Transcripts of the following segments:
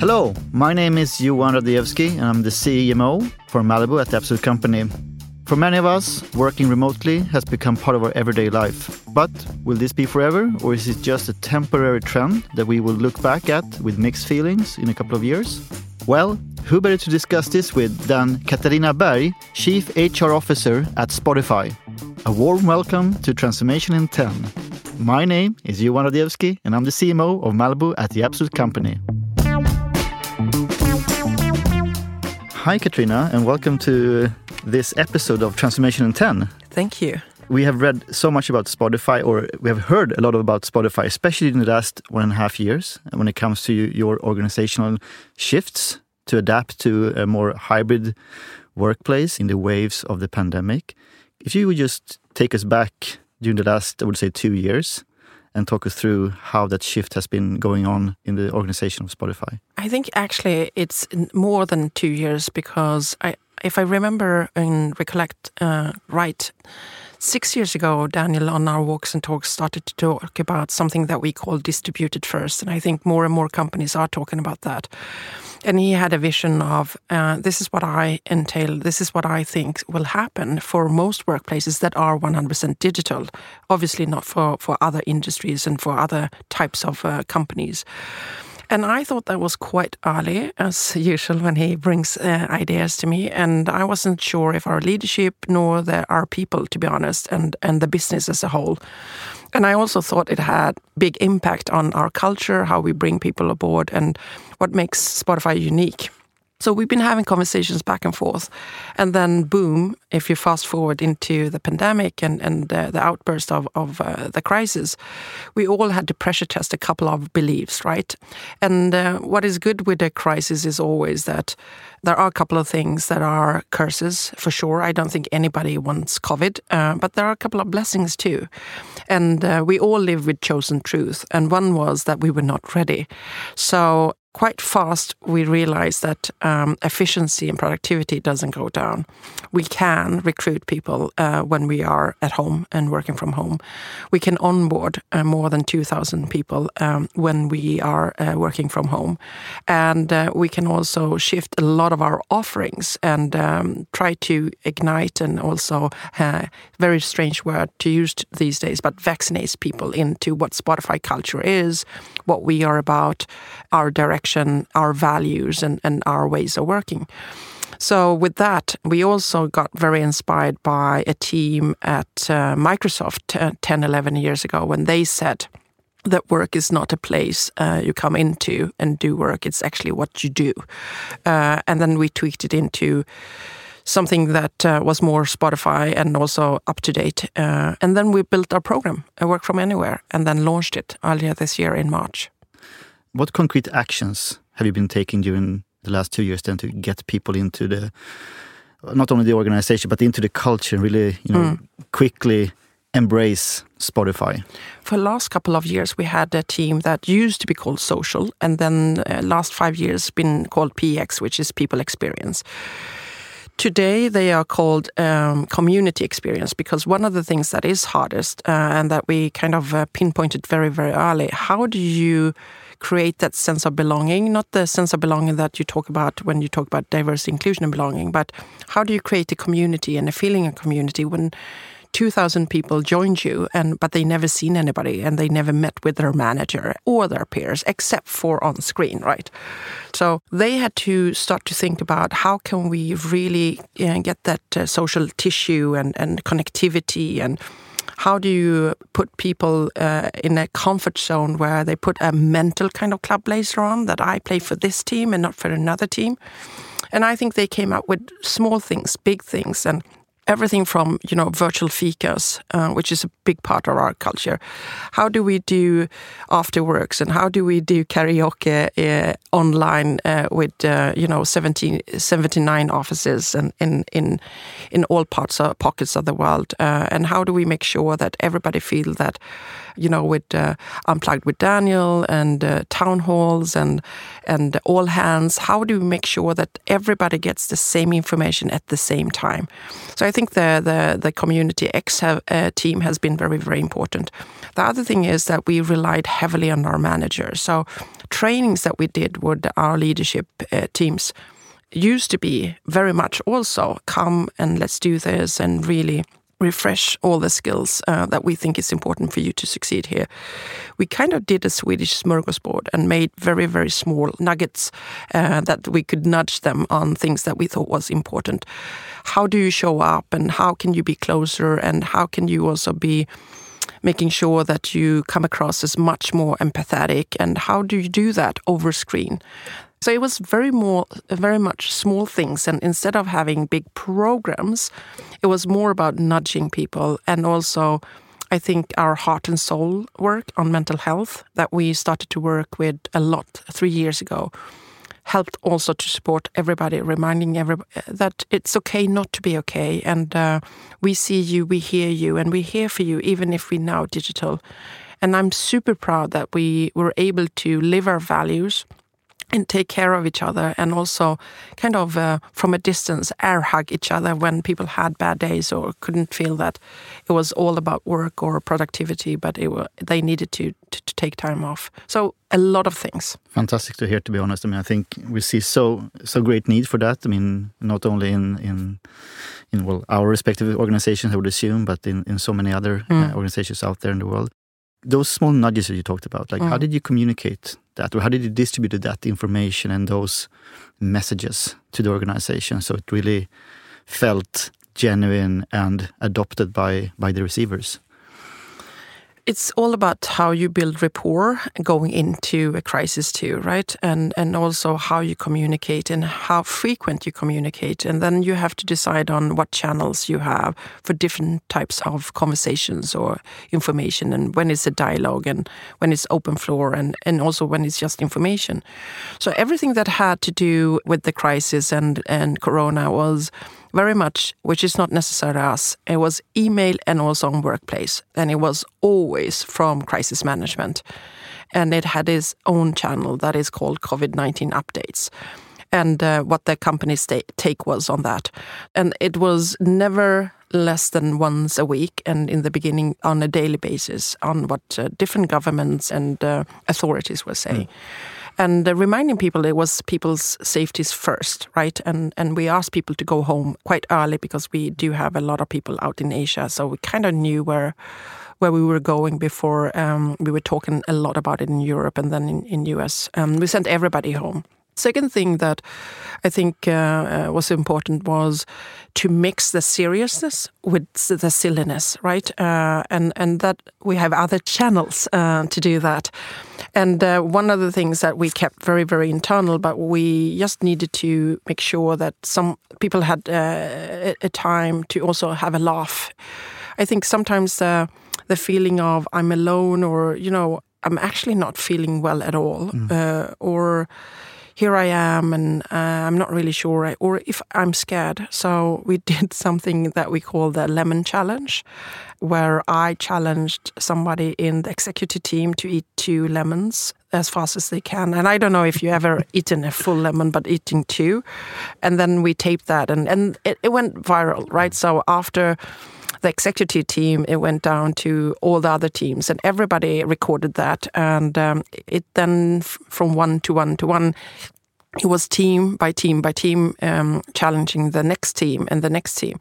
Hello, my name is Johan Radzievski, and I'm the CMO for Malibu at the Absolut Company. For many of us, working remotely has become part of our everyday life. But will this be forever, or is it just a temporary trend that we will look back at with mixed feelings in a couple of years? Well, who better to discuss this with than Katarina Berg, Chief HR Officer at Spotify. A warm welcome to Transformation in 10. My name is Johan Radzievski, and I'm the CMO of Malibu at the Absolut Company. Hi, Katrina, and welcome to this episode of Transformation in 10. Thank you. We have read so much about Spotify, or we have heard a lot about Spotify, especially in the last one and a half years, when it comes to your organizational shifts to adapt to a more hybrid workplace in the waves of the pandemic. If you would just take us back during the last, I would say, two years, and talk us through how that shift has been going on in the organization of Spotify? I think actually it's more than two years because I, if I remember and recollect uh, right, six years ago, Daniel on our walks and talks started to talk about something that we call distributed first, and I think more and more companies are talking about that. And he had a vision of uh, this is what I entail, this is what I think will happen for most workplaces that are 100% digital. Obviously, not for, for other industries and for other types of uh, companies. And I thought that was quite early, as usual, when he brings uh, ideas to me. And I wasn't sure if our leadership nor the, our people, to be honest, and, and the business as a whole. And I also thought it had big impact on our culture, how we bring people aboard, and what makes Spotify unique. So we've been having conversations back and forth. And then, boom, if you fast forward into the pandemic and, and uh, the outburst of, of uh, the crisis, we all had to pressure test a couple of beliefs, right? And uh, what is good with a crisis is always that there are a couple of things that are curses for sure. I don't think anybody wants COVID, uh, but there are a couple of blessings too. And uh, we all live with chosen truth. And one was that we were not ready. So quite fast we realized that um, efficiency and productivity doesn't go down. We can recruit people uh, when we are at home and working from home. We can onboard uh, more than 2,000 people um, when we are uh, working from home. And uh, we can also shift a lot of our offerings and um, try to ignite and also, uh, very strange word to use these days, but vaccinates people into what Spotify culture is, what we are about, our direction, our values, and, and our ways of working. So, with that, we also got very inspired by a team at uh, Microsoft uh, 10, 11 years ago when they said, that work is not a place uh, you come into and do work, it's actually what you do. Uh, and then we tweaked it into something that uh, was more Spotify and also up to date. Uh, and then we built our program, Work from Anywhere, and then launched it earlier this year in March. What concrete actions have you been taking during the last two years then to get people into the not only the organization but into the culture really you know mm. quickly embrace Spotify? For the last couple of years, we had a team that used to be called Social, and then uh, last five years been called PX, which is People Experience. Today, they are called um, community experience because one of the things that is hardest uh, and that we kind of uh, pinpointed very, very early how do you create that sense of belonging? Not the sense of belonging that you talk about when you talk about diversity, inclusion, and belonging, but how do you create a community and a feeling of community when 2,000 people joined you, and but they never seen anybody and they never met with their manager or their peers except for on screen, right? So they had to start to think about how can we really you know, get that uh, social tissue and, and connectivity and how do you put people uh, in a comfort zone where they put a mental kind of club laser on that I play for this team and not for another team? And I think they came up with small things, big things, and everything from you know virtual fikas, uh, which is a big part of our culture. How do we do after works and how do we do karaoke uh, online uh, with uh, you know 70, 79 offices and in in in all parts of pockets of the world? Uh, and how do we make sure that everybody feel that you know, with uh, Unplugged with Daniel and town halls and and all hands. How do we make sure that everybody gets the same information at the same time? So I think the the, the Community X have, uh, team has been very very important. The other thing is that we relied heavily on our managers. So trainings that we did with our leadership uh, teams used to be very much also come and let's do this and really refresh all the skills uh, that we think is important for you to succeed here. We kind of did a Swedish smorgasbord and made very, very small nuggets uh, that we could nudge them on things that we thought was important. How do you show up and how can you be closer and how can you also be making sure that you come across as much more empathetic and how do you do that over screen so it was very more, very much small things, and instead of having big programs, it was more about nudging people, and also, I think our heart and soul work on mental health that we started to work with a lot three years ago helped also to support everybody, reminding everybody that it's okay not to be okay, and uh, we see you, we hear you, and we're here for you, even if we're now digital. And I'm super proud that we were able to live our values and take care of each other and also kind of uh, from a distance air hug each other when people had bad days or couldn't feel that it was all about work or productivity but it were, they needed to, to, to take time off. So a lot of things. Fantastic to hear to be honest. I mean i think we see so so great need for that. I mean not only in in in well our respective organizations i would assume but in in so many other uh, mm. uh, organizations out there in the world those small nudges that you talked about like mm. how did you communicate that or how did you distribute that information and those messages to the organization so it really felt genuine and adopted by by the receivers it's all about how you build rapport going into a crisis too, right? And and also how you communicate and how frequent you communicate. And then you have to decide on what channels you have for different types of conversations or information and when it's a dialogue and when it's open floor and, and also when it's just information. So everything that had to do with the crisis and, and corona was very much, which is not necessarily us. It was email and also on workplace, and it was always from crisis management, and it had its own channel that is called COVID nineteen updates, and uh, what the company's take was on that, and it was never less than once a week, and in the beginning on a daily basis on what uh, different governments and uh, authorities were saying. Mm and reminding people it was people's safeties first, right? And and we asked people to go home quite early because we do have a lot of people out in Asia, so we kind of knew where where we were going before um, we were talking a lot about it in Europe and then in in US. Um, we sent everybody home. Second thing that I think uh, uh, was important was to mix the seriousness with the silliness, right? Uh, and and that we have other channels uh, to do that. And uh, one of the things that we kept very very internal, but we just needed to make sure that some people had uh, a time to also have a laugh. I think sometimes the feeling of I'm alone, or you know, I'm actually not feeling well at all, mm. or here I am and uh, I'm not really sure, or if I'm scared. So we did something that we call the lemon challenge, where I challenged somebody in the executive team to eat two lemons as fast as they can. And I don't know if you ever eaten a full lemon, but eating two. And then we taped that and, and it, it went viral, right? So after the executive team, it went down to all the other teams, and everybody recorded that. And um, it then, from one to one to one, it was team by team by team um, challenging the next team and the next team.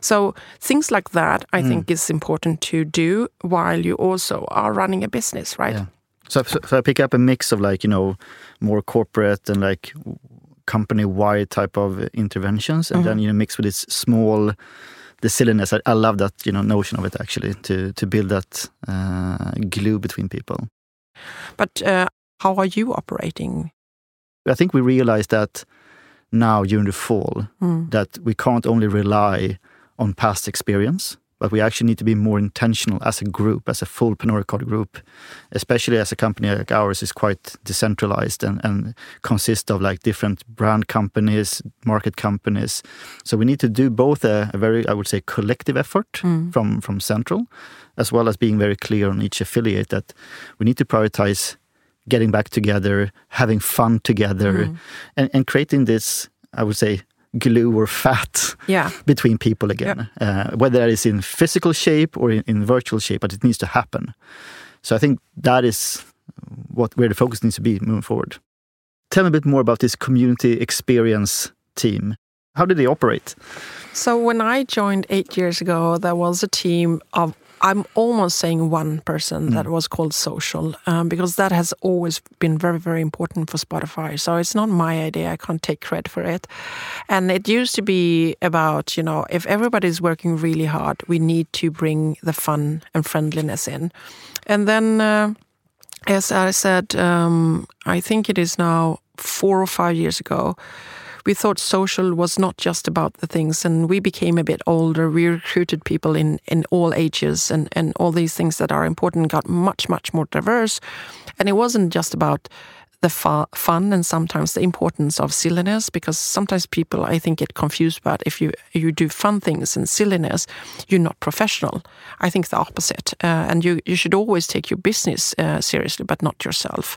So things like that, I mm. think, is important to do while you also are running a business, right? Yeah. So, so, so I pick up a mix of like you know more corporate and like company wide type of interventions, and mm -hmm. then you know mix with this small the silliness. I, I, love that you know notion of it actually to to build that uh, glue between people. But uh, how are you operating? I think we realized that now during the fall mm. that we can't only rely on past experience but we actually need to be more intentional as a group, as a full Pernod Ricard group, especially as a company like ours is quite decentralized and, and consists of like different brand companies, market companies. So we need to do both a, a very, I would say, collective effort mm. from, from central, as well as being very clear on each affiliate that we need to prioritize getting back together, having fun together, mm. and, and creating this, I would say, glue or fat yeah. between people again, uh, whether that is in physical shape or in, in, virtual shape, but it needs to happen. So I think that is what where the focus needs to be moving forward. Tell me a bit more about this community experience team. How did they operate? So when I joined eight years ago, there was a team of I'm almost saying one person mm. that was called social um, because that has always been very, very important for Spotify. So it's not my idea. I can't take credit for it. And it used to be about, you know, if everybody's working really hard, we need to bring the fun and friendliness in. And then, uh, as I said, um, I think it is now four or five years ago we thought social was not just about the things and we became a bit older. We recruited people in in all ages and and all these things that are important got much much more diverse. And it wasn't just about the fun and sometimes the importance of silliness because sometimes people I think get confused about if you you do fun things and silliness you're not professional. I think the opposite uh, and you you should always take your business uh, seriously but not yourself.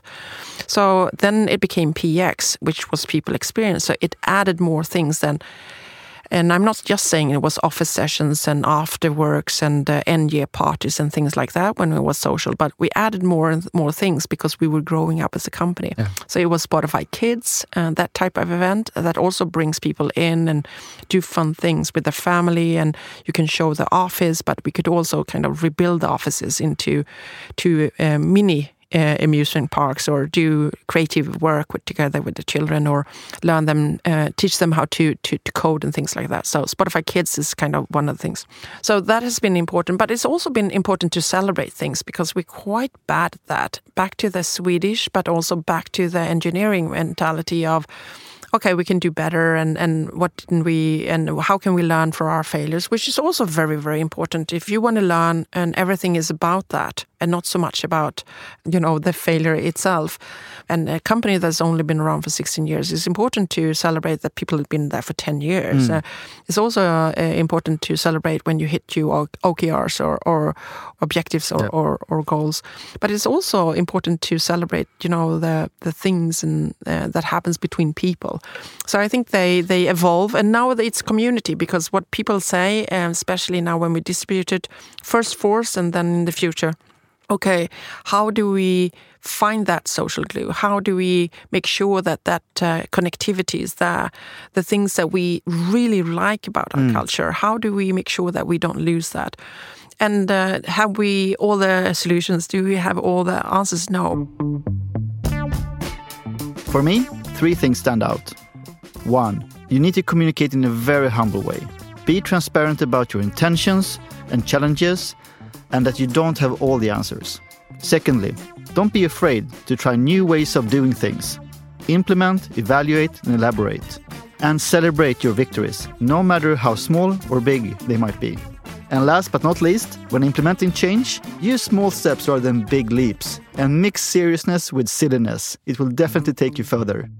So then it became PX which was people experience. So it added more things than and I'm not just saying it was office sessions and afterworks and uh, end year parties and things like that when it was social, but we added more and more things because we were growing up as a company. Yeah. So it was Spotify Kids, uh, that type of event that also brings people in and do fun things with the family, and you can show the office. But we could also kind of rebuild the offices into to uh, mini uh, amusement parks or do creative work with, together with the children or learn them, uh, teach them how to, to, to code and things like that. So Spotify Kids is kind of one of the things. So that has been important, but it's also been important to celebrate things because we're quite bad at that. Back to the Swedish, but also back to the engineering mentality of okay, we can do better, and and what didn't we, and how can we learn from our failures, which is also very very important. If you want to learn, and everything is about that, and not so much about you know the failure itself. And a company that's only been around for 16 years is important to celebrate that people have been there for 10 years. Mm. Uh, it's also uh, important to celebrate when you hit your OKRs or, or objectives or, yeah. or, or, goals. But it's also important to celebrate, you know, the the things and uh, that happens between people. So I think they they evolve, and now it's community because what people say, um, especially now when we distributed first force and then in the future okay, how do we find that social glue? How do we make sure that that uh, connectivity is there? The things that we really like about our mm. culture, how do we make sure that we don't lose that? And uh, have we all the solutions? Do we have all the answers? No. For me, three things stand out. One, you need to communicate in a very humble way. Be transparent about your intentions and challenges and that you don't have all the answers. Secondly, don't be afraid to try new ways of doing things. Implement, evaluate, and elaborate. And celebrate your victories, no matter how small or big they might be. And last but not least, when implementing change, use small steps rather than big leaps, and mix seriousness with silliness. It will definitely take you further.